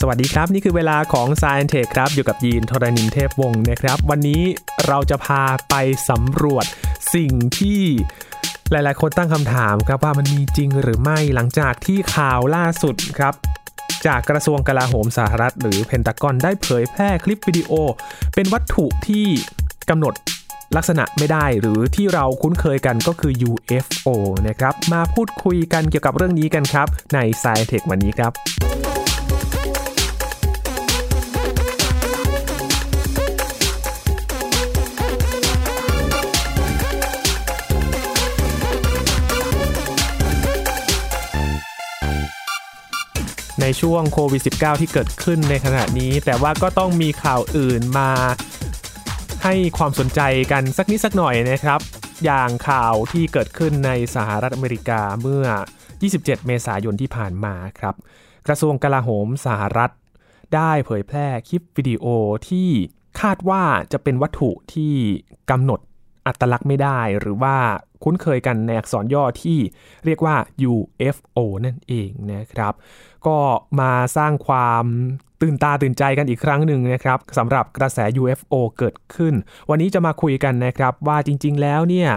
สวัสดีครับ นี่คือเวลาของ s าย n t e ทคครับอยู่กับยีนทรณินเทพวงศ์นะครับ วันนี้เราจะพาไปสำรวจสิ่งที่หลายๆ คนตั้งคำถามครับว่ามันมีจริงหรือไม่หลังจากที่ข่าวล่าสุดครับ จากกระทรวงกลาโหมสหรัฐ หรือเพนตากอนได้เผยแพร่คลิปวิดีโอ เป็นวัตถุที่กำหนดลักษณะไม่ได้หรือที่เราคุ้นเคยกันก็คือ UFO นะครับ มาพูดคุยกันเกี่ยวกับเรื่องนี้กันครับ ใน s าย n t e ทควันนี้ครับ ในช่วงโควิด -19 ที่เกิดขึ้นในขณะนี้ แต่ว่าก็ต้องมีข่าวอื่นมาให้ความสนใจกันสักนิดสักหน่อยนะครับ อย่างข่าวที่เกิดขึ้นในสหรัฐอเมริกาเมื่อ 27 เมษายนที่ผ่านมาครับ กระทรวงกลาโหมสหรัฐ ได้เผยแพร่คลิปวิดีโอที่คาดว่าจะเป็นวัตถุที่กำหนด อัตลักษณ์ไม่ได้หรือว่าคุ้นเคยกันในอักษรย่อที่เรียกว่า UFO นั่นเองนะครับ ก็มาสร้างความตื่นตาตื่นใจกันอีกครั้งหนึ่งนะครับสำหรับกระแส UFO เกิดขึ้น วันนี้จะมาคุยกันนะครับว่าจริง ๆ แล้วเนี่ย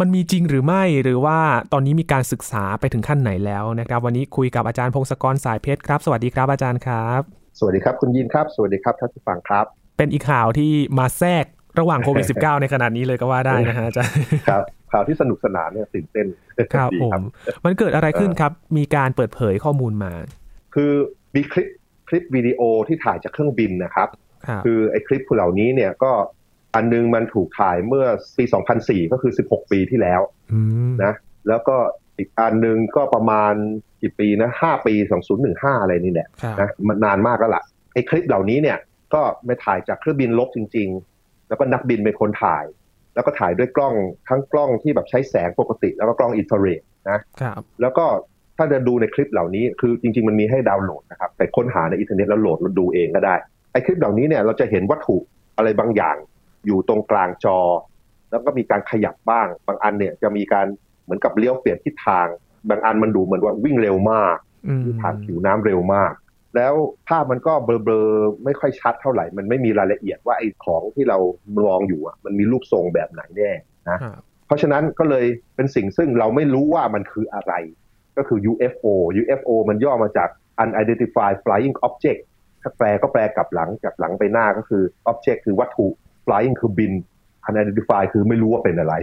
มันมีจริงหรือไม่หรือว่าตอนนี้มีการศึกษาไปถึงขั้นไหนแล้วนะครับ วันนี้คุยกับอาจารย์พงศกรสายเพชรครับ สวัสดีครับอาจารย์ครับ สวัสดีครับคุณยินครับ สวัสดีครับท่านผู้ฟังครับ เป็นอีกข่าวที่มาแทรก ระหว่างโควิด -19 ในขนาดนี้เลยก็ว่าได้นะฮะอาจารย์ครับข่าวที่สนุกสนานเนี่ยตื่นเต้นครับดีผมมันเกิดอะไรขึ้นครับ มีการเปิดเผยข้อมูลมา คือมีคลิปคลิปวิดีโอที่ถ่ายจากเครื่องบินนะครับครับคือไอ้คลิปเหล่านี้เนี่ยก็อันนึงมันถูกถ่ายเมื่อปี 2004 ก็คือ 16 ปีที่แล้วอืมนะ แล้วก็อีกอันนึงก็ประมาณกี่ปีนะ 5 ปี 2015 อะไรนี่แหละครับนะมันนานมากแล้วล่ะไอ้คลิปเหล่านี้เนี่ยก็ไม่ถ่ายจากเครื่องบินลบจริงๆ แล้วก็นักบินเป็นคนถ่าย แล้วก็ถ่ายด้วยกล้องทั้งกล้องที่แบบใช้แสงปกติ แล้วก็กล้องอินฟราเรดนะครับแล้วก็ถ้าจะดูในคลิปเหล่านี้คือจริง ๆ มันมีให้ดาวน์โหลดนะครับไปค้นหาในอินเทอร์เน็ตแล้วโหลดแล้วดูเองก็ได้ไอ้คลิปเหล่านี้เนี่ยเราจะเห็นวัตถุอะไรบางอย่าง อยู่ตรงกลางจอ แล้วก็มีการขยับบ้างบางอันเนี่ยจะมีการเหมือนกับเลี้ยวเปลี่ยนทิศทาง บางอันมันดูเหมือนว่าวิ่งเร็วมากอืมผ่านผิวน้ำเร็วมาก แล้วภาพมันก็เบลอๆไม่ค่อยชัดเท่าไหร่ มันไม่มีรายละเอียดว่าไอ้ของที่เรามองอยู่อะมันมีรูปทรงแบบไหนแน่นะครับเพราะฉะนั้นก็เลยเป็นสิ่งซึ่งเราไม่รู้ว่ามันคืออะไร ก็คือ UFO UFO มันย่อมาจาก unidentified flying object ถ้าแปลก็แปลกลับหลังจากหลังไปหน้าก็คือ object คือวัตถุ flying คือบิน unidentified คือไม่รู้ว่าเป็นอะไร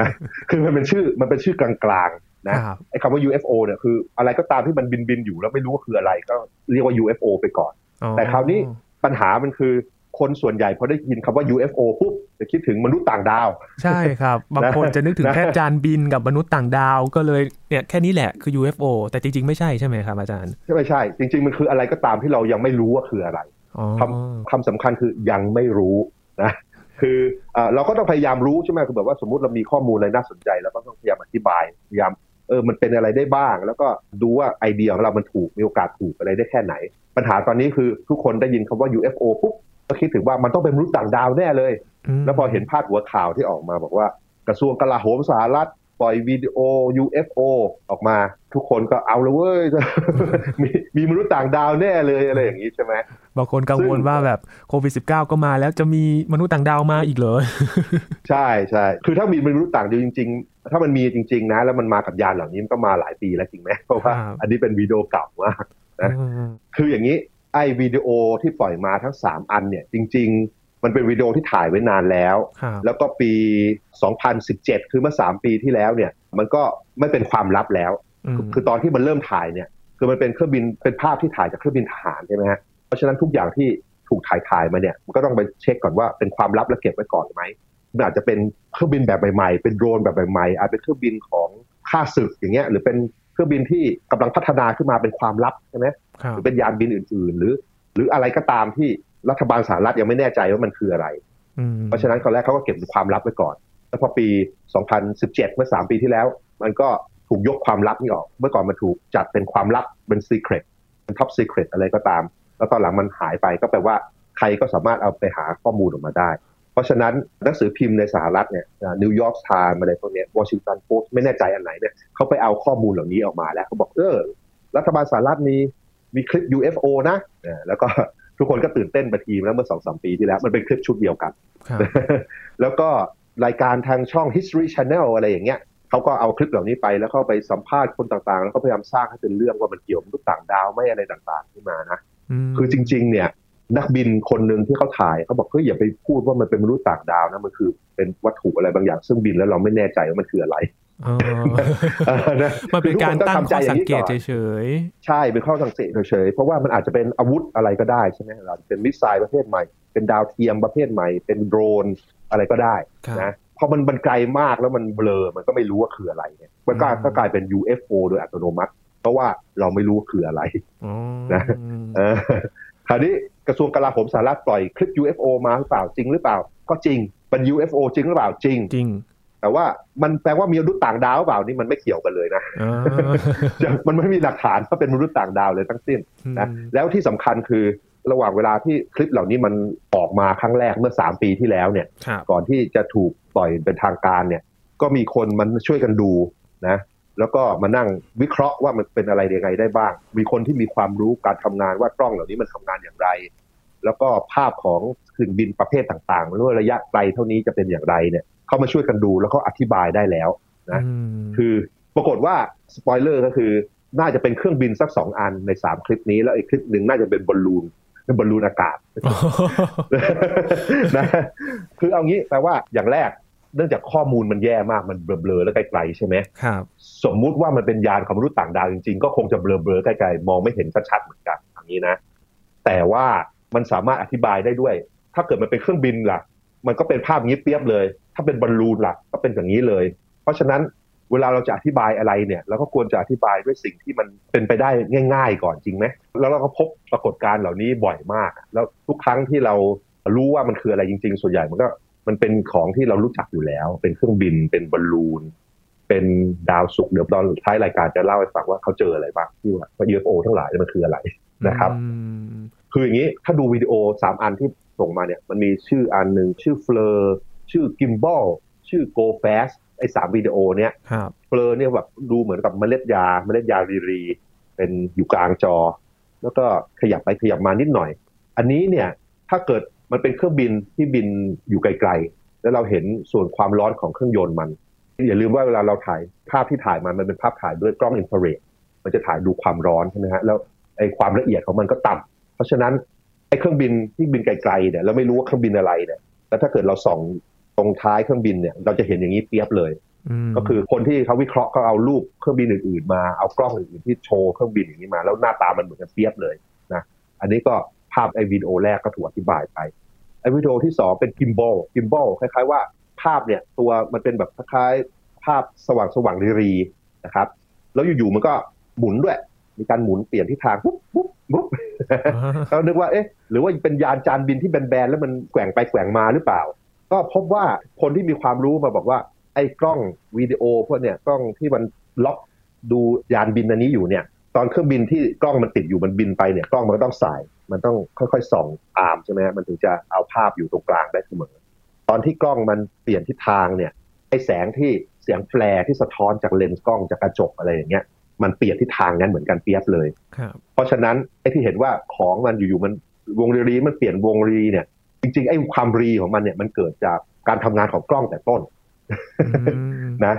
นะคือมันเป็นชื่อมันเป็นชื่อกลางๆ นะครับไอ้คำว่า UFO เนี่ยคืออะไรก็ตามที่มันบินบินๆอยู่แล้วไม่รู้ว่าคืออะไรก็เรียกว่า UFO ไปก่อนอ๋อแต่คราวนี้ปัญหามันคือคนส่วนใหญ่พอได้ยินคำว่า UFO ปุ๊บจะคิดถึงมนุษย์ต่างดาว ใช่ครับ บางคนจะนึกถึงนะแค่จานบินกับมนุษย์ต่างดาวก็เลยเนี่ยแค่นี้แหละคือ UFO แต่จริง ๆ ไม่ใช่ใช่ไหมครับอาจารย์ใช่ไม่ใช่ จริง ๆ มันคืออะไรก็ตามที่เรายังไม่รู้ว่าคืออะไรอ๋อคำคำสำคัญคือยังไม่รู้นะคือเอ่อเราก็ต้องพยายามรู้ใช่ไหมคือแบบว่าสมมติเรามีข้อมูลอะไรน่าสนใจเราก็ต้องพยายามอธิบายพยายามเออมันเป็นอะไรได้บ้าง แล้วก็ดูว่าไอเดียของเรามันถูกมีโอกาสถูกอะไรได้แค่ไหน ปัญหาตอนนี้คือทุกคนได้ยินคำว่า UFO ปุ๊บก็คิดถึงว่ามันต้องเป็นมนุษย์ต่างดาวแน่เลยมแล้วพอเห็นพาดหัวข่าวที่ออกมาบอกว่ากระทรวงกลาโหมสหรัฐ ปล่อยวิดีโอ UFO ออกมา ทุกคนก็เอาเลยเว้ยมีมีมนุษย์ต่างดาวแน่เลยอะไรอย่างนี้ใช่ไหมบางคนกังวลซึ่งว่าแบบโควิด -19 ก็มาแล้วจะมีมนุษย์ต่างดาวมาอีกเหรอใช่ใช่คือถ้ามีมนุษย์ต่างดาวจริง ๆ ถ้ามันมีจริง ๆ นะ แล้วมันมากับยานเหล่านี้มันก็มาหลายปีแล้วจริงไหมเพราะว่าครับอันนี้เป็นวิดีโอเก่ามากนะอืมคืออย่างนี้ไอ้วิดีโอที่ปล่อยมาทั้ง 3 อันเนี่ยจริง ๆ มันเป็นวิดีโอที่ถ่ายไว้นานแล้วครับแล้วก็ปี 2017 คือเมื่อ 3 ปีที่แล้วเนี่ย มันก็ไม่เป็นความลับแล้วอืมคือคือตอนที่มันเริ่มถ่ายเนี่ย คือมันเป็นเครื่องบิน เป็นภาพที่ถ่ายจากเครื่องบินทหารใช่ไหมฮะ เพราะฉะนั้นทุกอย่างที่ถูกถ่ายถ่ายมาเนี่ย มันก็ต้องไปเช็คก่อนว่าเป็นความลับและเก็บไว้ก่อนไหมมันอาจจะเป็นเครื่องบินแบบใหม่ๆ เป็นโดรนแบบใหม่ๆ อาจเป็นเครื่องบินของข้าศึกอย่างเงี้ย หรือเป็นเครื่องบินที่กำลังพัฒนาขึ้นมาเป็นความลับใช่ไหมครัหบรือเป็นยานบินอื่น ๆ หรือ หรืออะไรก็ตามที่ รัฐบาลสหรัฐยังไม่แน่ใจว่ามันคืออะไรอืมเพราะฉะนั้นตอนแรกเขาก็เก็บเป็นความลับไว้ก่อน แล้วพอปี 2017 เมื่อ 3 ปีที่แล้ว มันก็ถูกยกความลับนี้ออก เมื่อก่อนมันถูกจัดเป็นความลับเป็น secret เป็น top secret อะไรก็ตาม แล้วตอนหลังมันหายไปก็แปลว่าใครก็สามารถเอาไปหาข้อมูลออกมาได้ เพราะฉะนั้นหนังสือพิมพ์ในสหรัฐเนี่ยนิวยอร์กไทม์อะไรพวกเนี้ยวอชิงตันโพสต์ไม่แน่ใจอันไหนเนี่ยเขาไปเอาข้อมูลเหล่านี้ออกมาแล้วเขาบอกเออรัฐบาลสหรัฐมีมีคลิป UFO นะอ่าแล้วก็ ทุกคนก็ตื่นเต้นไปทีนึงแล้วเมื่อสองสามปีที่แล้ว มันเป็นคลิปชุดเดียวกันครับแล้วก็รายการทางช่อง History Channel อะไรอย่างเงี้ยเขาก็เอาคลิปเหล่านี้ไปแล้วเข้าไปสัมภาษณ์คนต่างๆ แล้วก็พยายามสร้างให้เป็นเรื่องว่ามันเกี่ยวกับมนุษย์ต่างดาวไม่อะไรต่างๆขึ้นมานะมคือจริง ๆ เนี่ย นักบินคนหนึ่งที่เขาถ่ายเขาบอกเฮ้ยอย่าไปพูดว่ามันเป็นมนุษย์ต่างดาวนะมันคือเป็นวัตถุอะไรบางอย่างซึ่งบินแล้วเราไม่แน่ใจว่ามันคืออะไรอ๋อเออนะ มันเป็นการตั้งข้อสังเกตคือทุคนเฉยใช่ เป็นข้อสังเกตเฉยๆ เพราะว่ามันอาจจะเป็นอาวุธอะไรก็ได้ใช่ไหมเราเป็นมิสไซล์ประเภทใหม่ เป็นดาวเทียมประเภทใหม่ เป็นโดรนอะไรก็ได้ๆครับนะพอมันมันไกลมากแล้วมันเบลอ มันก็ไม่รู้ว่าคืออะไรเนี่ย มันก็อืมก็กลายเป็น UFO โดยอัตโนมัติ เพราะว่าเราไม่รู้ว่าคืออะไรอ๋อนะเออคราวนี้กระทรวงกลาโหมสหรัฐปล่อยคลิป UFO มาหรือเปล่าจริงหรือเปล่า ก็จริง เป็น UFO จริงหรือเปล่าจริงจริง แต่ว่ามันแปลว่ามีมนุษย์ต่างดาวหรือเปล่านี่มันไม่เกี่ยวกันเลยนะอ๋อมันไม่มีหลักฐานว่าเป็นมนุษย์ต่างดาวเลยทั้งสิ้นนะแล้วที่สำคัญคือระหว่างเวลาที่คลิปเหล่านี้มันออกมาครั้งแรกเมื่อ 3 ปีที่แล้วเนี่ยครับก่อนที่จะถูกปล่อยเป็นทางการเนี่ย ก็มีคนมันช่วยกันดูนะ แล้วก็มานั่งวิเคราะห์ว่ามันเป็นอะไรยังไงได้บ้าง มีคนที่มีความรู้การทำงานว่ากล้องเหล่านี้มันทำงานอย่างไร แล้วก็ภาพของเครื่องบินประเภทต่างๆไม่ว่าระยะไกลเท่านี้จะเป็นอย่างไรเนี่ย เขามาช่วยกันดูแล้วก็อธิบายได้แล้วนะอืมคือปรากฏว่าสปอยเลอร์ก็คือน่าจะเป็นเครื่องบินสักสองอันในสามคลิปนี้แล้วอีกคลิปหนึ่งน่าจะเป็นบอลลูนเป็นบอลลูนอากาศนะคือเอางี้แปลว่าอย่างแรกเนื่องจากข้อมูลมันแย่มากมันเบลอๆแล้วไกลๆใช่ไหมครับสมมุติว่ามันเป็นยานของมนุษย์ต่างดาวจริงๆ ก็คงจะเบลอๆไกลๆมองไม่เห็นชัดๆเหมือนกันอย่างนี้นะ แต่ว่ามันสามารถอธิบายได้ด้วย ถ้าเกิดมันเป็นเครื่องบินล่ะ มันก็เป็นภาพงี้เปรียบเลย ถ้าเป็นบอลลูนล่ะก็เป็นอย่างนี้เลย เพราะฉะนั้นเวลาเราจะอธิบายอะไรเนี่ยเราก็ควรจะอธิบายด้วยสิ่งที่มันเป็นไปได้ง่าย ๆ ก่อนจริงไหมแล้วเราก็พบปรากฏการณ์เหล่านี้บ่อยมาก แล้วทุกครั้งที่เรารู้ว่ามันคืออะไรจริง ๆ ส่วนใหญ่มันก็มันเป็นของที่เรารู้จักอยู่แล้ว เป็นเครื่องบินเป็นบอลลูนเป็นดาวศุกร์เดี๋ยวตอนท้ายรายการจะเล่าให้ฟังว่าเขาเจออะไรบ้างที่ว่า UFO ทั้งหลายมันคืออะไรนะครับอืมคืออย่างนี้ถ้าดูวิดีโอสามอันที่ ส่งมาเนี่ยมันมีชื่ออันหนึ่งชื่อ FLIR ชื่อ Gimbal ชื่อ Go Fast ไอ้สามวิดีโอเนี้ยครับ FLIR เนี่ยแบบดูเหมือนกับเมล็ดยาเมล็ดยารีรี เป็นอยู่กลางจอ แล้วก็ขยับไปขยับมานิดหน่อย อันนี้เนี่ยถ้าเกิดมันเป็นเครื่องบินที่บินอยู่ไกลๆ แล้วเราเห็นส่วนความร้อนของเครื่องยนต์มัน อย่าลืมว่าเวลาเราถ่ายภาพที่ถ่ายมามันเป็นภาพถ่ายด้วยกล้องอินฟราเรดมันจะถ่ายดูความร้อนใช่ไหมฮะแล้วไอ้ความละเอียดของมันก็ต่ำเพราะฉะนั้น ไอ้เครื่องบินที่บินไกลๆเนี่ยเราไม่รู้ว่าเครื่องบินอะไรเนี่ยแล้วถ้าเกิดเราส่องตรงท้ายเครื่องบินเนี่ย เราจะเห็นอย่างนี้เปรียบเลยมก็คือคนที่เขาวิเคราะห์ก็เอารูปเครื่องบินอื่นๆ มาเอากล้องอื่นๆที่โชว์เครื่องบินอย่างนี้มา แล้วหน้าตามันเหมือนกันเปียบเลยนะอันนี้ก็ภาพไอ้วิดีโอแรกก็ถูกอธิบายไปไอ้วิดีโอที่สองเป็นกิมบอลกิมบอลคล้ายๆว่าภาพเนี่ยตัวมันเป็นแบบคล้ายๆภาพสว่างสว่างๆรีๆนะครับ แล้วอยู่ๆมันก็หมุนด้วย มีการหมุนเปลี่ยนทิศทางปุ๊บปุ๊บปุ๊บเรานึกว่าเอ๊ะหรือว่าเป็นยานจานบินที่แบนๆแล้วมันแกว่งไปแกว่งมาหรือเปล่า ก็พบว่าคนที่มีความรู้มาบอกว่าไอ้กล้องวิดีโอพวกเนี่ยกล้องที่มันล็อกดูยานบินอันนี้อยู่เนี่ยตอนเครื่องบินที่กล้องมันติดอยู่มันบินไปเนี่ยกล้องมันก็ต้องสาย มันต้องค่อยๆส่องตามใช่ไหมฮะมันถึงจะเอาภาพอยู่ตรงกลางได้เสมอ ตอนที่กล้องมันเปลี่ยนทิศทางเนี่ยไอ้แสงที่เสียงแฟลร์ที่สะท้อนจากเลนส์กล้องจากกระจกอะไรอย่างเงี้ย มันเปลี่ยนทิศทางนั้นเหมือนกันเปียบเลยครับเพราะฉะนั้นไอ้ที่เห็นว่าของมันอยู่ๆมันวงรีรีมันเปลี่ยนวงรีเนี่ย จริงๆไอ้ความรีของมันเนี่ยมันเกิดจากการทำงานของกล้องแต่ต้นอืมนะ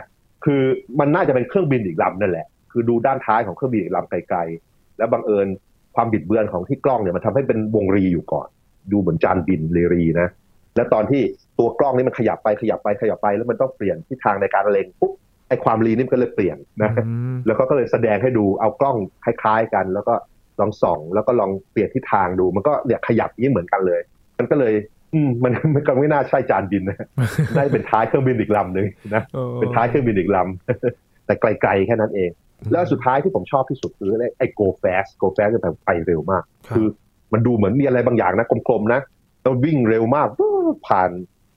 คือมันน่าจะเป็นเครื่องบินอีกลำนั่นแหละ คือดูด้านท้ายของเครื่องบินอีกลำไกลๆ แล้วบังเอิญความบิดเบือนของที่กล้องเนี่ยมันทำให้เป็นวงรีอยู่ก่อน ดูเหมือนจานบินเรรีนะ แล้วตอนที่ตัวกล้องนี่มันขยับไปขยับไปขยับไป แล้วมันต้องเปลี่ยนทิศทางในการเล็งปุ๊บ ไอ้ความรีนี่มันก็เลยเปลี่ยนนะอืมแล้วก็ก็เลยแสดงให้ดูเอากล้องคล้าย ๆกัน แล้วก็ลองส่อง แล้วก็ลองเปลี่ยนทิศทางดู มันก็เนี่ยขยับอย่างนี้เหมือนกันเลย มันก็เลย อืมมันมันก็ไม่น่าใช่จานบินนะน่าจะเป็นท้ายเครื่องบินอีกลำหนึ่งนะโอ้เป็นท้ายเครื่องบินอีกลำแต่ไกลๆแค่นั้นเอง แล้วสุดท้ายที่ผมชอบที่สุดคือไอ้ go fast go fast จะแบบไปเร็วมากรับคือมันดูเหมือนมีอะไรบางอย่างนะกลมๆนะแล้ววิ่งเร็วมากวู้ผ่าน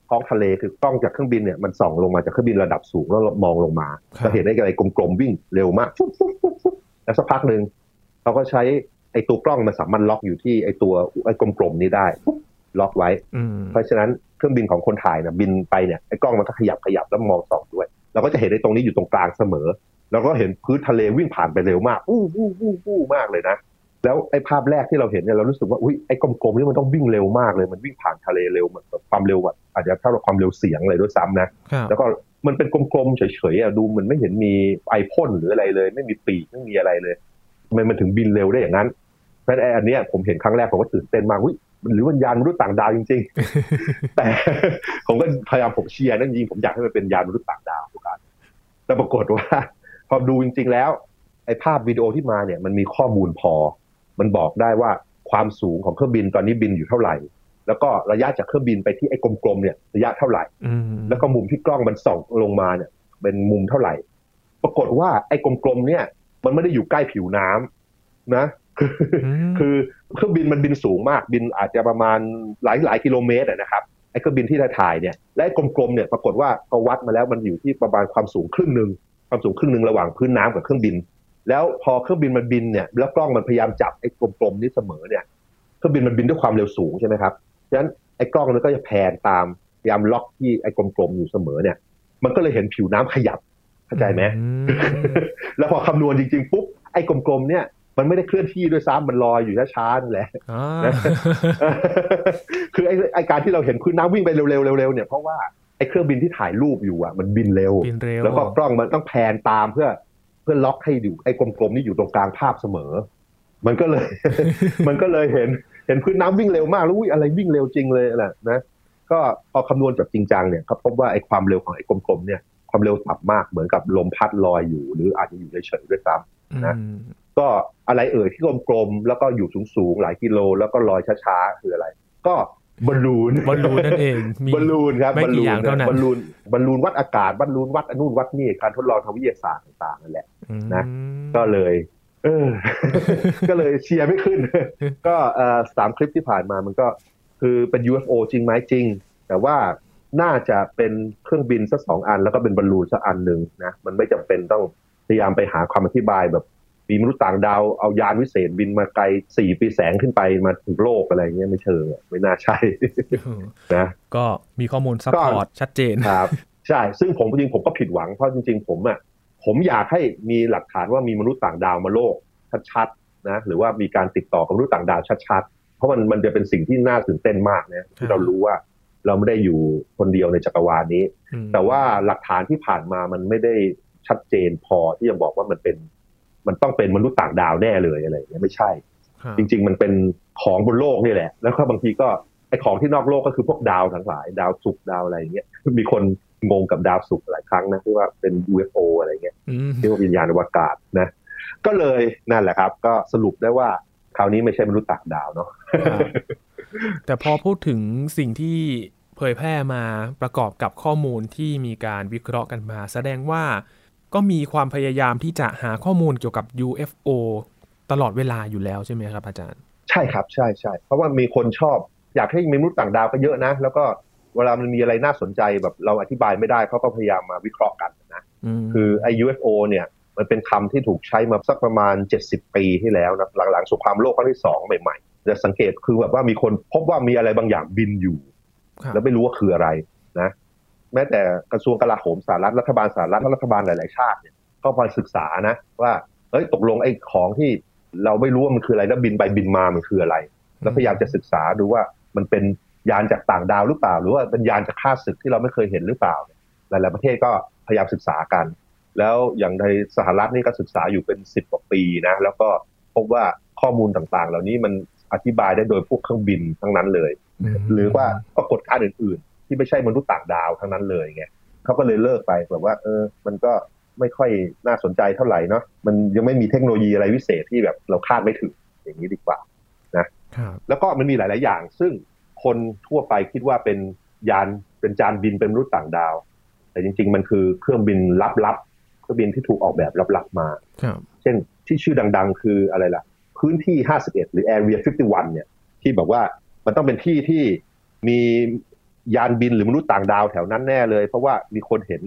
ท้องทะเลคือกล้องจากเครื่องบินเนี่ยมันส่องลงมาจากเครื่องบินระดับสูงแล้วมองลงมาครับจะเห็นได้อะไรกลมๆวิ่งเร็วมากฟุ๊บฟุ๊บฟุ๊บฟุ๊บแล้วสักพักหนึ่งเขาก็ใช้ไอ้ตัวกล้องมันสามารถล็อกอยู่ที่ไอ้ตัวไอ้กลมๆนี้ได้ปุ๊บล็อกไว้อืมเพราะฉะนั้นเครื่องบินของคนถ่ายนะบินไปเนี่ยไอ้กล้องมันก็ขยับขยับแล้วมองส่องด้วย เราก็จะเห็นไอ้ตรงนี้อยู่ตรงกลางเสมอ แล้วก็เห็นพื้นทะเลวิ่งผ่านไปเร็วมากอู้อู้อู้อู้มากเลยนะ แล้วไอ้ภาพแรกที่เราเห็นเนี่ยเรารู้สึกว่าอุ้ยไอ้กลมๆนี่มันต้องวิ่งเร็วมากเลย มันวิ่งผ่านทะเลเร็วมันความเร็วอะอาจจะเท่ากับความเร็วเสียงเลยด้วยซ้ำนะครับแล้วก็มันเป็นกลมๆเฉยๆอะดูมันไม่เห็นมีไอพ่นหรืออะไรเลย ไม่มีปีกไม่มีอะไรเลยทำไมมันถึงบินเร็วได้อย่างนั้นเพราะฉะนั้นไอ้อันเนี้ยผมเห็นครั้งแรกผมก็ตื่นเต้นมากอุ้ยหรือมันยานมนุษย์ต่างดาวจริง ๆ แต่ผมก็พยายามผมเชียร์นั่นจริงผมอยากให้มันเป็นยานมนุษย์ต่างดาวทุกการแต่ปรากฏว่าพอดูจริง ๆ แล้วไอ้ภาพวิดีโอที่มาเนี่ยมันมีข้อมูลพอ มันบอกได้ว่าความสูงของเครื่องบินตอนนี้บินอยู่เท่าไหร่ แล้วก็ระยะจากเครื่องบินไปที่ไอ้กลมๆเนี่ยระยะเท่าไหร่อืมแล้วก็มุมที่กล้องมันส่องลงมาเนี่ย เป็นมุมเท่าไหร่ ปรากฏว่าไอ้กลมๆเนี่ย มันไม่ได้อยู่ใกล้ผิวน้ำนะคือมคือเครื่องบินมันบินสูงมากบินอาจจะประมาณหลายหลายกิโลเมตรอะนะครับไอ้เครื่องบินที่ถ่ายเนี่ยและไอ้กลมๆเนี่ยปรากฏว่าก็วัดมาแล้วมันอยู่ที่ประมาณความสูงครึ่งหนึ่งความสูงครึ่งหนึ่งระหว่างพื้นน้ำกับเครื่องบิน แล้วพอเครื่องบินมันบินเนี่ยแล้วกล้องมันพยายามจับไอ้กลมๆนี้เสมอเนี่ยเครื่องบินมันบินด้วยความเร็วสูงใช่ไหมครับฉะนั้นไอ้กล้องนั้นก็จะแพนตามพยายามล็อกที่ไอ้กลมๆอยู่เสมอเนี่ย มันก็เลยเห็นผิวน้ำขยับเข้าใจไหมอืมแล้วพอคำนวณจริงๆปุ๊บไอ้กลมๆเนี่ยมันไม่ได้เคลื่อนที่ด้วยซ้ำมันลอยอยู่ช้าๆนั่นแหละอ่าคือไอ้ไอ้การที่เราเห็นพื้นน้ำวิ่งไปเร็วๆเร็วๆเนี่ยเพราะว่าไอ้เครื่องบินที่ถ่ายรูปอยู่อะมันบินเร็วบินเร็วแล้วก็กล้องมันต้องแพนตามเพื่อเพื่อล็อกให้อยู่ไอ้กลมๆนี่อยู่ตรงกลางภาพเสมอ มันก็เลย มันก็เลยเห็นเห็นพื้นน้ำวิ่งเร็วมากแล้วอุ้ยอะไรวิ่งเร็วจริงเลยแหละนะก็พอคำนวณแบบจริงจังเนี่ยเขาพบว่าไอ้ความเร็วของไอ้กลมๆเนี่ยความเร็วต่ำมากเหมือนกับลมพัดลอยอยู่ หรืออาจจะอยู่เฉยๆด้วยซ้ำนะอืมก็อะไรเอ่ยที่กลมๆแล้วก็อยู่สูงๆหลายกิโล แล้วก็ลอยช้าๆคืออะไร ก็บอลลูนบอลลูนนั่นเองมีบอลลูนครับไม่บอลกี่ลูอนย่างเท่านั้นบอลลูนบอลลูนวัดอากาศบอลลูนวัดอนนุนวัดนี่การทดลองทางวิทยาศาสตร์ต่างๆนั่นแหละอืม นะก็เลยเออก็เลยเชียร์ไม่ขึ้น ก็เอ่อสามคลิปที่ผ่านมามันก็คือเป็น UFO จริงไหมจริง แต่ว่าน่าจะเป็นเครื่องบินสักสองอัน แล้วก็เป็นบอลลูนสักอันหนึ่งนะมันไม่จำเป็นต้องพยายามไปหาความอธิบายแบบมีมนุษย์ต่างดาวเอายานวิเศษบินมาไกลสี่ปีแสงขึ้นไปมาถึงโลกอะไรเงี้ยไม่เชิงอะไม่น่าใช่นะก็มีข้อมูล support ชัดเจนครับ ใช่ ซึ่งผมจริงๆผมก็ผิดหวังเพราะจริง ๆ ผมอะ ผมอยากให้มีหลักฐานว่ามีมนุษย์ต่างดาวมาโลกชัดๆนะหรือว่ามีการติดต่อกับมนุษย์ต่างดาวชัดๆ เพราะมันมันจะเป็นสิ่งที่น่าตื่นเต้นมากนะที่เรารู้ว่าเราไม่ได้อยู่คนเดียวในจักรวาลนี้อืมแต่ว่าหลักฐานที่ผ่านมามันไม่ได้ชัดเจนพอที่จะบอกว่ามันเป็น มันต้องเป็นมนุษย์ต่างดาวแน่เลยอะไรอย่างเงี้ยไม่ใช่ครับจริง ๆ มันเป็นของบนโลกนี่แหละ แล้วก็บางทีก็ไอของที่นอกโลกก็คือพวกดาวทั้งหลาย ดาวศุกร์ดาวอะไรอย่างเงี้ยมีคน งงกับดาวศุกร์หลายครั้งนะที่ว่าเป็น UFO อะไรเงี้ยอืมที่ว่าวิญญาณอวกาศนะก็เลยนั่นแหละครับ ก็สรุปได้ว่าคราวนี้ไม่ใช่มนุษย์ต่างดาวเนาะครับแต่พอพูดถึงสิ่งที่เผยแพร่มาประกอบกับข้อมูลที่มีการวิเคราะห์กันมา แสดงว่าก็มีความพยายามที่จะหาข้อมูลเกี่ยวกับ UFO ตลอดเวลาอยู่แล้วใช่ไหมครับอาจารย์ ใช่ครับใช่ใช่เพราะว่ามีคนชอบ อยากให้มีมนุษย์ต่างดาวก็เยอะนะ แล้วก็ เวลามันมีอะไรน่าสนใจแบบเราอธิบายไม่ได้เขาก็พยายามมาวิเคราะห์กันนะอืมคือไอ้ UFO เนี่ยมันเป็นคำที่ถูกใช้มาสักประมาณ 70 ปีที่แล้วนะหลังๆสงครามโลกครั้งที่สองใหม่ๆจะสังเกตคือแบบว่ามีคนพบว่ามีอะไรบางอย่างบินอยู่ครับแล้วไม่รู้ว่าคืออะไรนะแม้แต่กระทรวงกลาโหมสหรัฐรัฐบาลสหรัฐและรัฐบาลหลาย ๆ ชาติเนี่ยก็มาศึกษานะ ว่าเอ้ยตกลงไอ้ของที่เราไม่รู้ว่ามันคืออะไรแล้วบินไปบินมามันคืออะไร แล้วพยายามจะศึกษาดูว่ามันเป็น ยานจากต่างดาวหรือเปล่า หรือว่าเป็นยานจากข้าศึกที่เราไม่เคยเห็นหรือเปล่าเนี่ยหลาย ๆ ประเทศก็พยายามศึกษากัน แล้วอย่างในสหรัฐนี่ก็ศึกษาอยู่เป็นสิบกว่าปีนะ แล้วก็พบว่าข้อมูลต่าง ๆ เหล่านี้มันอธิบายได้โดยพวกเครื่องบินทั้งนั้นเลยมหรือว่าปรากฏการณ์อื่น ๆ ที่ไม่ใช่มนุษย์ต่างดาวทั้งนั้นเลยไงเขาก็เลยเลิกไปแบบว่า เออ มันก็ไม่ค่อยน่าสนใจเท่าไหร่เนาะ มันยังไม่มีเทคโนโลยีอะไรวิเศษที่แบบเราคาดไม่ถึงอย่างนี้ดีกว่าครับแล้วก็มันมีหลาย ๆ อย่าง ซึ่ง คนทั่วไปคิดว่าเป็นยานเป็นจานบินเป็นมนุษย์ต่างดาว แต่จริง ๆ มันคือเครื่องบินลับๆเครื่องบินที่ถูกออกแบบลับๆมาครับเช่นที่ชื่อดัง ๆ คืออะไรล่ะ พื้นที่ 51 หรือ Area 51 เนี่ย ที่บอกว่ามันต้องเป็นที่ที่มียานบินหรือมนุษย์ต่างดาวแถวนั้นแน่เลย เพราะว่ามีคนเห็น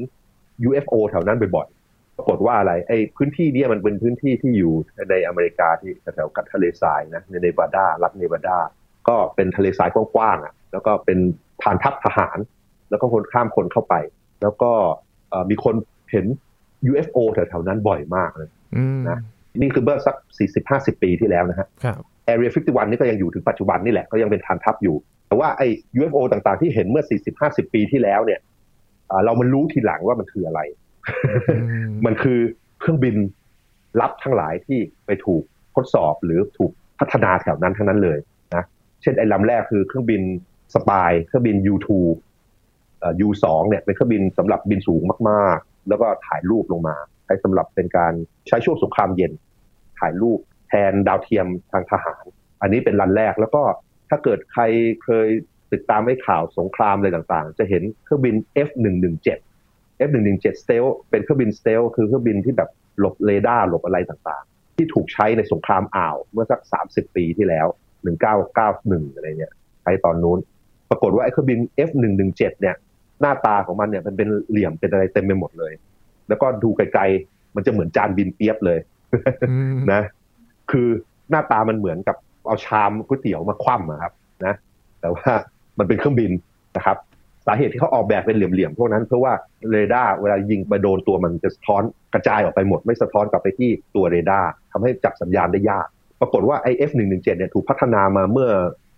UFO แถวนั้นบ่อยๆ ปรากฏว่าอะไรไอ้พื้นที่เนี้มันเป็นพื้นที่ที่อยู่ในอเมริกาที่แถวๆทะเลทรายนะในเนวาดารัฐเนวาดา ก็เป็นทะเลทรายกว้างๆอะแล้วก็เป็นฐานทัพทหาร แล้วก็คนข้ามคนเข้าไป แล้วก็เอ่อมีคนเห็น UFO แถวๆนั้นบ่อยมากเลยอืมนะนี่คือเมื่อสัก 40-50 ปีที่แล้วนะฮะครับ Area 51 นี่ก็ยังอยู่ถึงปัจจุบันนี่แหละ ก็ยังเป็นฐานทัพอยู่ แต่ว่าไอ้ UFO ต่างๆ ที่เห็นเมื่อ 40-50 ปีที่แล้วเนี่ยอ่าเรามันรู้ทีหลังว่ามันคืออะไรอืมมันคือเครื่องบินลับทั้งหลายที่ไปถูกทดสอบหรือถูกพัฒนาแถวนั้นทั้งนั้นเลยนะ เช่นไอ้ลำแรกคือเครื่องบินสปายเครื่องบิน U2 เอ่อ U2 เนี่ยเป็นเครื่องบินสำหรับบินสูงมากๆ แล้วก็ถ่ายรูปลงมา ใช้สำหรับเป็นการใช้ช่วงสงครามเย็น ถ่ายรูปแทนดาวเทียมทางทหาร อันนี้เป็นรันแรกแล้วก็ถ้าเกิดใครเคยติดตามให้ข่าวสงครามอะไรต่างๆ จะเห็นเครื่องบิน F117 F117 Stealth เป็นเครื่องบิน Stealth คือเครื่องบินที่แบบหลบเรดาร์หลบอะไรต่างๆ ที่ถูกใช้ในสงครามอ่าวเมื่อสัก 30 ปีที่แล้ว 1991อะไรเนี่ยใช้ตอนนู้น ปรากฏว่าไอ้เครื่องบิน F117 เนี่ย หน้าตาของมันเนี่ยมันเป็นเหลี่ยมเป็นอะไรเต็มไปหมดเลย แล้วก็ดูไกลๆมันจะเหมือนจานบินเปี๊ยบเลยอืมนะ คือหน้าตามันเหมือนกับเอาชามก๋วยเตี๋ยวมาคว่ำอะครับ นะ แต่ว่ามันเป็นเครื่องบินนะครับ สาเหตุที่เขาออกแบบเป็นเหลี่ยมๆพวกนั้น เพราะว่าเรดาร์เวลายิงไปโดนตัวมันจะสะท้อนกระจายออกไปหมด ไม่สะท้อนกลับไปที่ตัวเรดาร์ทำให้จับสัญญาณได้ยาก ปรากฏว่าไอ้ F117 เนี่ยถูกพัฒนามาเมื่อ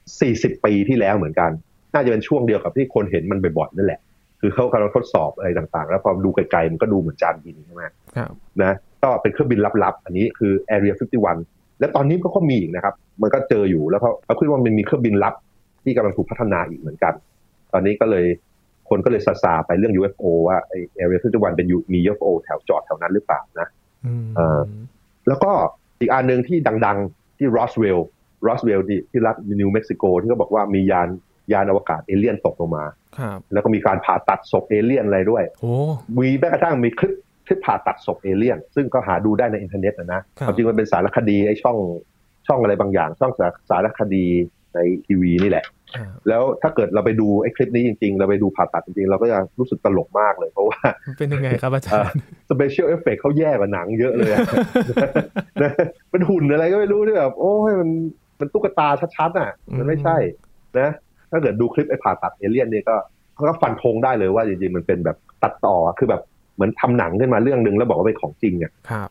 40ปีที่แล้วเหมือนกัน น่าจะเป็นช่วงเดียวกับที่คนเห็นมันบ่อยๆนั่นแหละ คือเขากำลังทดสอบอะไรต่างๆ แล้วพอดูไกลๆมันก็ดูเหมือนจานบินใช่ไหมครับนะก็เป็นเครื่องบินลับๆ อันนี้คือ Area 51 และตอนนี้ก็ก็มีอีกนะครับ มันก็เจออยู่แล้วเขาเขาคิดว่ามันมีเครื่องบินลับที่กำลังถูกพัฒนาอีกเหมือนกัน ตอนนี้ก็เลยคนก็เลยซาซาไปเรื่อง UFO ว่าไอ้ Area 51เป็น U- มี UFO แถวจอดแถวนั้นหรือเปล่านะอืมเอ่อแล้วก็ อีกอันหนึ่งที่ดังๆ ที่รอสเวลล์รอสเวลล์ที่ที่รัฐนิวเม็กซิโกที่เขาบอกว่ามียานยานอวกาศเอเลี่ยนตกลงมาครับแล้วก็มีการผ่าตัดศพเอเลี่ยนอะไรด้วยโอ้มีแม้กระทั่งมีคลิปคลิปผ่าตัดศพเอเลี่ยน ซึ่งก็หาดูได้ในอินเทอร์เน็ตนะนะครับความจริงมันเป็นสารคดีไอ้ช่องช่องอะไรบางอย่าง ช่องสารสารคดีในทีวีนี่แหละครับ แล้วถ้าเกิดเราไปดูไอ้คลิปนี้จริงๆ เราไปดูผ่าตัดจริงๆ เราก็จะรู้สึกตลกมากเลยเพราะว่ามันเป็นยังไงครับอาจารย์ special effect เขาแย่กว่าหนังเยอะเลยอะนะเป็นหุ่นอะไรก็ไม่รู้ที่แบบโอ้ยมันมันตุ๊กตาชัดๆอะ มันไม่ใช่นะถ้าเกิดดูคลิปไอ้ผ่าตัดเอเลี่ยนเนี่ยก็เขาก็ฟันธงได้เลยว่าจริงๆ มันเป็นแบบตัดต่อคือแบบเหมือนทำหนังขึ้นมาเรื่องหนึ่งแล้วบอกว่าเป็นของจริงอะครับ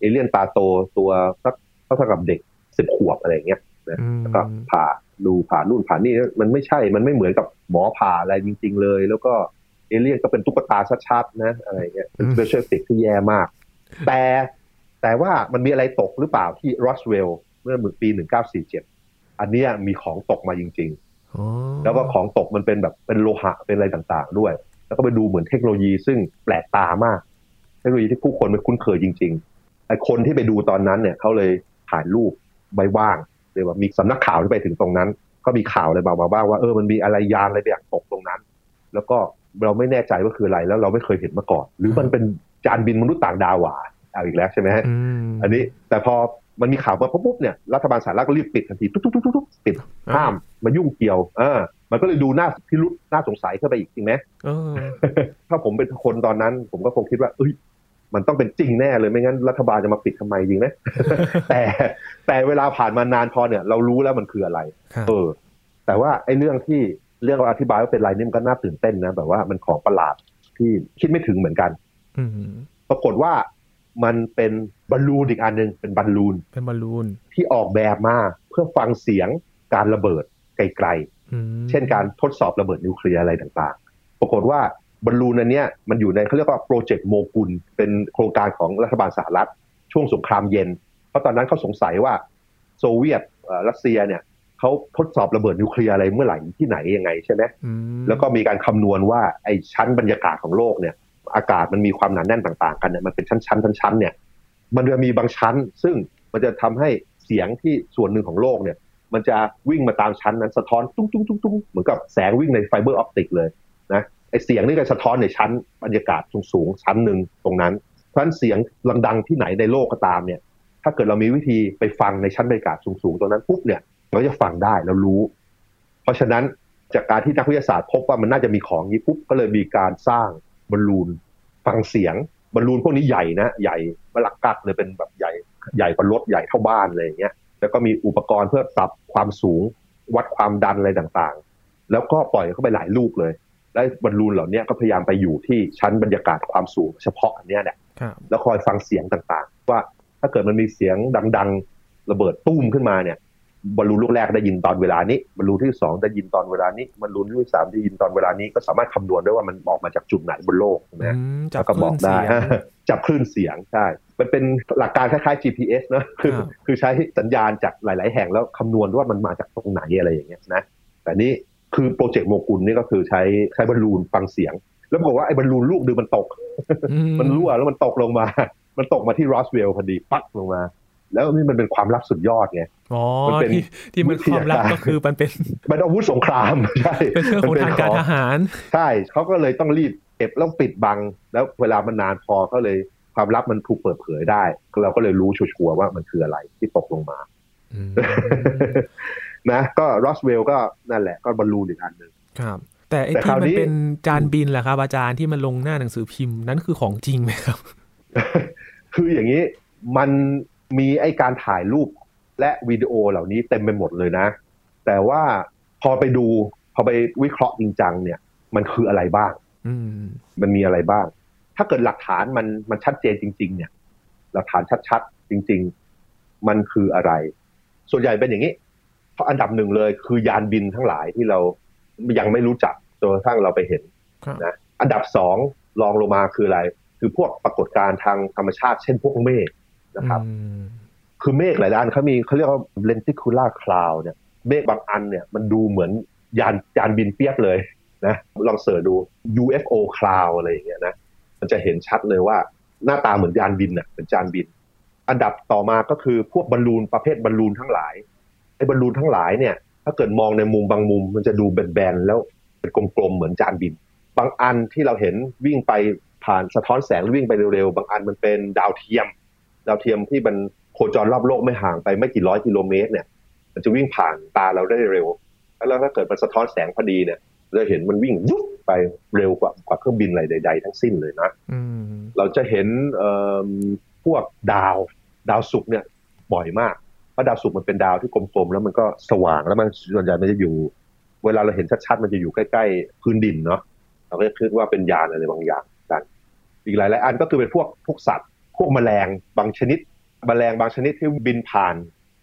เอเลี่ยนตาโตตัวสักเท่ากับเด็กสิบขวบอะไรอย่างเงี้ยอืมแล้วก็ผ่า ดูผ่านู่นผ่านี่มันไม่ใช่มันไม่เหมือนกับหมอผ่าอะไรจริง ๆ เลย แล้วก็เอเลี่ยนก็เป็นตุ๊กตาชัดๆนะอะไรเงี้ยเป็น special effect ที่แย่มาก แต่แต่ว่ามันมีอะไรตกหรือเปล่าที่รอสเวลล์เมื่อปี 1947 อันเนี้ยมีของตกมาจริงอ๋อๆแล้วก็ของตกมันเป็นแบบเป็นโลหะเป็นอะไรต่างๆ ด้วย แล้วก็ไปดูเหมือนเทคโนโลยีซึ่งแปลกตามาก เทคโนโลยีที่ผู้คนไม่คุ้นเคยจริงๆไอ้คนที่ไปดูตอนนั้นเนี่ยเขาเลยถ่ายรูปใบว่าง เรียกว่ามีสำนักข่าวที่ไปถึงตรงนั้น ก็มีข่าวอะไรมาบ้างว่าเออมันมีอะไรยานอะไรแบบตกตรงนั้น แล้วก็เราไม่แน่ใจว่าคืออะไรแล้วเราไม่เคยเห็นมาก่อน หรือมันเป็นจานบินมนุษย์ต่างดาวหว่าเอาอีกแล้วใช่ไหมฮะอืมอันนี้แต่พอมันมีข่าวมาปุ๊บเนี่ยรัฐบาลสหรัฐก็รีบปิดทันทีตุ๊บตุ๊บตุ๊บตุ๊บปิดห้ามมายุ่งเกี่ยวเออมันก็เลยดูน่าพิรุษน่าสงสัยเข้าไปอีกจริงไหมเออถ้าผมเป็นคนตอนนั้น ผมก็คงคิดว่าเอ้ย มันต้องเป็นจริงแน่เลยไม่งั้นรัฐบาลจะมาปิดทำไมจริงไหมแต่แต่เวลาผ่านมานานพอเนี่ย เรารู้แล้วมันคืออะไรครับเออ แต่ว่าไอ้เรื่องที่เรื่องเราอธิบายว่าเป็นอะไรนี่มันก็น่าตื่นเต้นนะแบบว่ามันของประหลาดที่คิดไม่ถึงเหมือนกันอืมปรากฏว่ามันเป็นบอลลูนอีกอันหนึ่งเป็นบอลลูนเป็นบอลลูนที่ออกแบบมาเพื่อฟังเสียงการระเบิดไกลอืมๆเช่นการทดสอบระเบิดนิวเคลียร์อะไรต่างๆ ปรากฏว่า บอลลูนอันเนี้ยมันอยู่ในเขาเรียกว่า Project Mogul เป็นโครงการของรัฐบาลสหรัฐ ช่วงสงครามเย็น เพราะตอนนั้นเขาสงสัยว่าโซเวียตเอ่อรัสเซียเนี่ยเขาทดสอบระเบิดนิวเคลียร์อะไรเมื่อไหร่ที่ไหนยังไงใช่ไหมอืมแล้วก็มีการคำนวณว่าไอ้ชั้นบรรยากาศของโลกเนี่ย อากาศมันมีความหนาแน่นต่าง ๆ กันเนี่ยมันเป็นชั้นๆชั้นๆเนี่ย มันจะมีบางชั้น ซึ่งมันจะทำให้เสียงที่ส่วนหนึ่งของโลกเนี่ย มันจะวิ่งมาตามชั้นนั้นสะท้อนตุ้งตุ้งตุ้งตุ้งเหมือนกับแสงวิ่งใน fiber optic เลยนะ ไอเสียงนี่ก็สะท้อนในชั้นบรรยากาศสูงๆชั้นหนึ่งตรงนั้น เพราะฉะนั้นเสียงดังๆที่ไหนในโลกก็ตามเนี่ย ถ้าเกิดเรามีวิธีไปฟังในชั้นบรรยากาศสูงๆตรงนั้นปุ๊บเนี่ยเราจะฟังได้แล้วรู้ เพราะฉะนั้นจากการที่นักวิทยาศาสตร์พบว่ามันน่าจะมีของนี้ปุ๊บก็เลยมีการสร้างบอลลูน ฟังเสียงบอลลูนพวกนี้ใหญ่นะใหญ่มะลักกักเลยเป็นแบบใหญ่ใหญ่กว่ารถใหญ่เท่าบ้านเลยอย่างเงี้ยแล้วก็มีอุปกรณ์เพื่อปรับความสูง วัดความดันอะไรต่างๆ แล้วก็ปล่อยเข้าไปหลายลูกเลย และบอลลูนเหล่านี้ก็พยายามไปอยู่ที่ชั้นบรรยากาศความสูงเฉพาะอันเนี้ยเนี่ยครับแล้วคอยฟังเสียงต่างๆ ว่าถ้าเกิดมันมีเสียงดัง ๆ ระเบิดตุ้มขึ้นมาเนี่ยบอลลูนลูกแรกได้ยินตอนเวลานี้บอลลูนที่สองได้ยินตอนเวลานี้บอลลูนที่สามได้ยินตอนเวลานี้ก็สามารถคำนวณได้ว่ามันออกมาจากจุดไหนบนโลกใช่ไหมอืมจัแล้บวก็คบลื่อกนได้เสียงจับคลื่นเสียงใช่มันเป็นหลักการคล้ายๆ GPS นะคือครับคือใช้สัญญาณจากหลาย ๆ แห่งแล้วคำนวณว่ามันมาจากตรงไหนอะไรอย่างเงี้ยนะแต่นี่ คือ Project Mogul นี่ก็คือใช้ใช้บอลลูนฟังเสียง แล้วบอกว่าไอ้บอลลูนลูกนึงมันตกอืมันรั่วแล้วมันตกลงมา มันตกมาที่รอสเวลล์พอดีปักลงมา แล้วนี่มันเป็นความลับสุดยอดไงอ๋อมันเป็นที่ที่มันวิคทยาวามลับการก็คือมันเป็นมันอาวุธสงครามใช่เป็นเรื่องของมัทางการทหาร ใช่เขาก็เลยต้องรีบเก็บแล้วปิดบัง แล้วเวลามันนานพอก็เลยความลับมันถูกเปิดเผยได้ เราก็เลยรู้ชัวร์ๆว่ามันคืออะไรที่ตกลงมาอืม นะก็รอสเวลก็นั่นแหละก็บอลลูนอีกอันหนึ่งครับ แต่ไอ้แต่ที่คราวมันนี้เป็นจานบินแหละครับ อาจารย์ที่มันลงหน้าหนังสือพิมพ์นั้นคือของจริงไหมครับ คืออย่างนี้มันมีไอการถ่ายรูปและวิดีโอเหล่านี้เต็มไปหมดเลยนะ แต่ว่าพอไปดูพอไปวิเคราะห์จริงจังเนี่ย มันคืออะไรบ้างอืมมันมีอะไรบ้าง ถ้าเกิดหลักฐานมันมันชัดเจนจริง ๆ เนี่ย หลักฐานชัดๆจริง ๆ มันคืออะไร ส่วนใหญ่เป็นอย่างนี้เพราะ อันดับหนึ่งเลย คือยานบินทั้งหลายที่เรายังไม่รู้จักจนกระทั่งเราไปเห็นครับนะอันดับสองรองลงมาคืออะไร คือพวกปรากฏการณ์ทางธรรมชาติ เช่นพวกเมฆนะครับอืมคือเมฆหลายอันเขามีเขาเรียกว่า lenticular cloud เนี่ยเมฆบางอันเนี่ยมันดูเหมือนยานยานบินเปี๊ยบเลยนะลอง search ดู UFO cloud อะไรอย่างเงี้ยนะมันจะเห็นชัดเลยว่าหน้าตาเหมือนยานบินน่ะเหมือนจานบิน อันดับต่อมาก็คือพวกบอลลูนประเภทบอลลูนทั้งหลายไอ้ บอลลูนทั้งหลายเนี่ย ถ้าเกิดมองในมุมบางมุม มันจะดูแบนๆแล้วเป็นกลมๆเหมือนจานบิน บางอันที่เราเห็นวิ่งไปผ่านสะท้อนแสงหรือวิ่งไปเร็วๆ บางอันมันเป็นดาวเทียม ดาวเทียมที่มันโคจรรอบโลกไม่ห่างไปไม่กี่ร้อยกิโลเมตรเนี่ย มันจะวิ่งผ่านตาเราได้เร็ว แล้วถ้าเกิดมันสะท้อนแสงพอดีเนี่ยเราจะเห็นมันวิ่งยุบไปเร็วกว่ากว่าเครื่องบินอะไรใด ๆ ทั้งสิ้นเลยนะอืมเราจะเห็นเอิ่มพวกดาวดาวศุกร์เนี่ยบ่อยมากเพ ราะดาวศุกร์มันเป็นดาวที่กลมๆแล้วมันก็สว่างแล้วมันส่วนใหญ่มันจะอยู่ เวลาเราเห็นชัดๆมันจะอยู่ใกล้ๆพื้นดินเนาะเราก็จะคิดว่าเป็นยานอะไรบางอย่างกันอีกหลายๆอันก็คือเป็นพวกพวกสัตว์ พวกแมลงบางชนิดแมลงบางชนิดที่บินผ่าน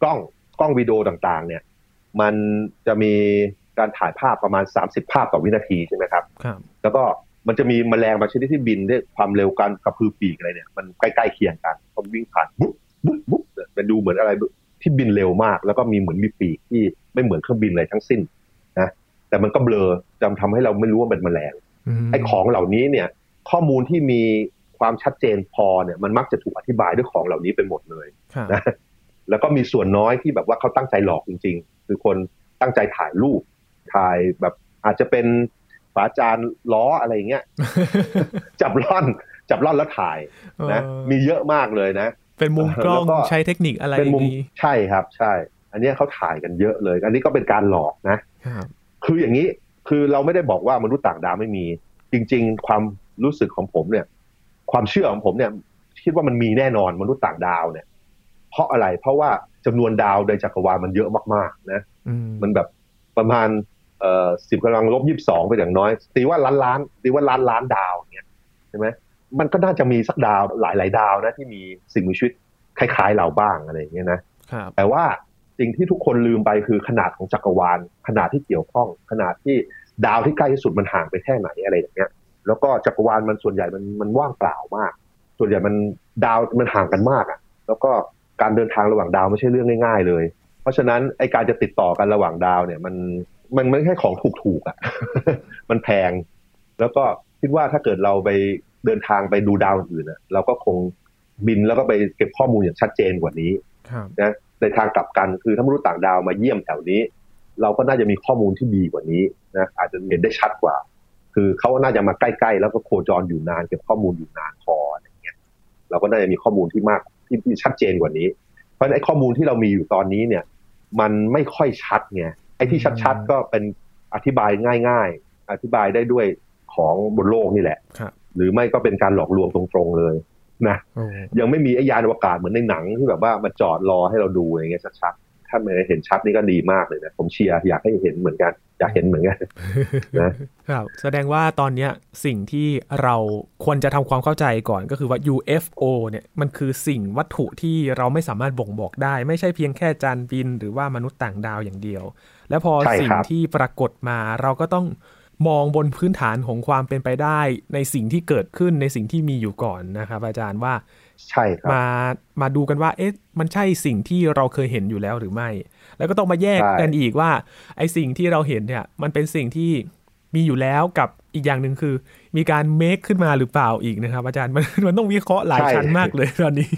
กล้องกล้องวิดีโอต่างๆ เนี่ย มันจะมีการถ่ายภาพประมาณ 30 ภาพต่อวินาทีใช่ไหมครับครับแล้วก็มันจะมีแมลงบางชนิดที่บินด้วยความเร็วการกระพือปีกอะไรเนี่ยมันใกล้ๆเคียงกันพอวิ่งผ่านบุ๊บบุ๊บบุ๊บเนี่ยมันดูเหมือนอะไร ที่บินเร็วมาก แล้วก็มีเหมือนมีปีกที่ไม่เหมือนเครื่องบินอะไรทั้งสิ้นนะแต่มันก็เบลอจำทำให้เราไม่รู้ว่าเป็นแมลงมไอ้ของเหล่านี้เนี่ย ข้อมูลที่มีความชัดเจนพอเนี่ยมันมักจะถูกอธิบายด้วยของเหล่านี้ไปหมดเลยครับนะแล้วก็มีส่วนน้อยที่แบบว่าเขาตั้งใจหลอกจริง ๆ คือคนตั้งใจถ่ายรูป ถ่ายแบบอาจจะเป็นฝาจานล้ออะไรอย่างเงี้ยจับล่อน จับล่อนแล้วถ่ายนะเออมีเยอะมากเลยนะ เป็นมุมกล้องแล้วก็ใช้เทคนิคอะไรเป็นมุมดีใช่ครับ ใช่ อันเนี้ยเขาถ่ายกันเยอะเลย อันนี้ก็เป็นการหลอกนะครับคืออย่างนี้คือเราไม่ได้บอกว่ามนุษย์ต่างดาวไม่มี จริง ๆ ความรู้สึกของผมเนี่ย ความเชื่อของผมเนี่ย คิดว่ามันมีแน่นอนมนุษย์ต่างดาวเนี่ย เพราะอะไรเพราะว่าจำนวนดาวในจักรวาลมันเยอะมากๆ นะอืมมันแบบประมาณเอ่อสิบกำลังลบยี่สิบสองไปอย่างน้อยตีว่าล้านล้านตีว่าล้านล้านดาวอย่างเงี้ยใช่ไหม มันก็น่าจะมีสักดาวหลายหลาย ๆ ดาวนะที่มีสิ่งมีชีวิตคล้าย ๆ เราบ้างอะไรอย่างเงี้ยนะครับแต่ว่าสิ่งที่ทุกคนลืมไปคือขนาดของจักรวาล ขนาดที่เกี่ยวข้อง ขนาดที่ดาวที่ใกล้ที่สุดมันห่างไปแค่ไหนอะไรอย่างเงี้ย แล้วก็จักรวาลมันส่วนใหญ่มันมันว่างเปล่ามาก ส่วนใหญ่มันดาวมันห่างกันมากอะ แล้วก็การเดินทางระหว่างดาวไม่ใช่เรื่องง่าย ๆ เลย เพราะฉะนั้นไอการจะติดต่อกันระหว่างดาวเนี่ย มันมันไม่ใช่ของถูกๆอะ มันแพง แล้วก็ คิดว่าถ้าเกิดเราไปเดินทางไปดูดาวอื่นๆอะเราก็คงบินแล้วก็ไปเก็บข้อมูลอย่างชัดเจนกว่านี้ครับนะในทางกลับกันคือถ้ามนุษย์ต่างดาวมาเยี่ยมแถวนี้ เราก็น่าจะมีข้อมูลที่ดีกว่านี้นะอาจจะเห็นได้ชัดกว่า คือเขาน่าจะมาใกล้ๆ แล้วก็โคจรอยู่นานเก็บข้อมูลอยู่นานพออะไรอย่างเงี้ยเราก็น่าจะมีข้อมูลที่มากที่ที่ชัดเจนกว่านี้ เพราะฉะนั้นไอ้ข้อมูลที่เรามีอยู่ตอนนี้เนี่ย มันไม่ค่อยชัดไงไอ้ที่ชัดๆก็เป็นอธิบายง่าย ๆ อธิบายได้ด้วย ของบนโลกนี่แหละครับหรือไม่ก็เป็นการหลอกลวงตรงๆเลยนะโอ้ยังไม่มีไอ้ยานอวกาศเหมือนในหนังที่แบบว่ามาจอดรอให้เราดูอย่างเงี้ยชัดถ้ามันเห็นชัดนี่ก็ดีมากเลยนะผมเชียร์อยากให้เห็นเหมือนกัน อยากเห็นเหมือนกันนะครับแสดงว่าตอนนี้สิ่งที่เราควรจะทำความเข้าใจก่อนก็คือว่า UFO เนี่ยมันคือสิ่งวัตถุที่เราไม่สามารถบ่งบอกได้ ไม่ใช่เพียงแค่จานบิน หรือว่ามนุษย์ต่างดาวอย่างเดียว แล้วพอสิ่งที่ปรากฏมาเราก็ต้อง มองบนพื้นฐานของความเป็นไปได้ในสิ่งที่เกิดขึ้นในสิ่งที่มีอยู่ก่อนนะครับ อาจารย์ว่าใช่ครับมามาดูกันว่า เอ๊ะ มันใช่สิ่งที่เราเคยเห็นอยู่แล้วหรือไม่ แล้วก็ต้องมาแยกกันอีกว่า ไอ้สิ่งที่เราเห็นเนี่ย มันเป็นสิ่งที่มีอยู่แล้วกับอีกอย่างหนึ่งคือ มีการเมคขึ้นมาหรือเปล่าอีกนะครับ อาจารย์มันมันต้องวิเคราะห์หลายชั้นมากเลยตอนนี้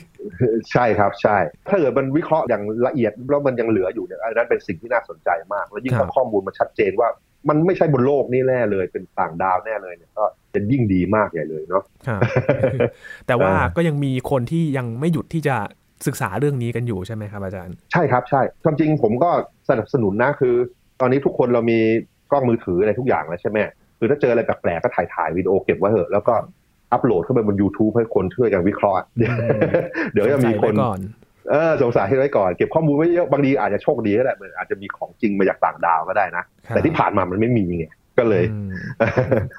ใช่ครับใช่ ถ้าเกิดมันวิเคราะห์อย่างละเอียดแล้วมันยังเหลืออยู่เนี่ยอันนั้นเป็นสิ่งที่น่าสนใจมาก แล้วยิ่งถ้าข้อมูลมันชัดเจนว่า มันไม่ใช่บนโลกนี่แน่เลย เป็นต่างดาวแน่เลยเนี่ยก็จะยิ่งดีมากใหญ่เลยเนาะแต่ว่าก็ยังมีคนที่ยังไม่หยุดที่จะศึกษาเรื่องนี้กันอยู่ใช่ไหมครับอาจารย์ ใช่ครับใช่ความจริงผมก็สนับสนุนนะคือ ตอนนี้ทุกคนเรามีกล้องมือถืออะไรทุกอย่างแล้วใช่ไหมคือถ้าเจออะไรแปลกๆก็ถ่ายถ่ายวิดีโอเก็บไว้เถอะแล้วก็อัปโหลดเข้าไปบน YouTube ให้คนช่วยกันวิเคราะห์ เดี๋ยวจะมีคน เออสงสัยให้ไว้ก่อนเก็บข้อมูลไว้เยอะบางทีอาจจะโชคดีก็ได้เหมือนอาจจะมีของจริงมาจากต่างดาวก็ได้นะ แต่ที่ผ่านมามันไม่มีไงก็เลย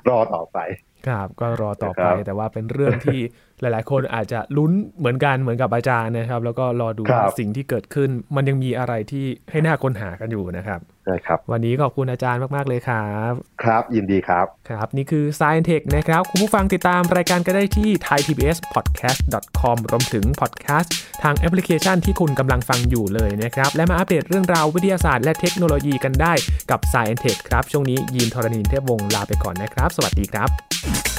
รอต่อไปครับก็รอต่อไปแต่ว่าเป็นเรื่องที่หลาย ๆ คนอาจจะลุ้นเหมือนกันเหมือนกับอาจารย์นะครับ แล้วก็รอดูสิ่งที่เกิดขึ้น มันยังมีอะไรที่ให้น่าค้นหากันอยู่นะครับใช่ครับ วันนี้ขอบคุณอาจารย์มาก ๆ เลยครับ ครับยินดีครับ ครับ นี่คือ Science Tech นะครับ คุณผู้ฟังติดตามรายการก็ได้ที่ thaipbspodcast.com รวมถึงพอดแคสต์ทางแอปพลิเคชันที่คุณกำลังฟังอยู่เลยนะครับ และมาอัปเดตเรื่องราววิทยาศาสตร์และเทคโนโลยีกันได้กับ Science Tech ครับ ช่วงนี้ยีนทรณินเทพวงศ์ลาไปก่อนนะครับ สวัสดีครับ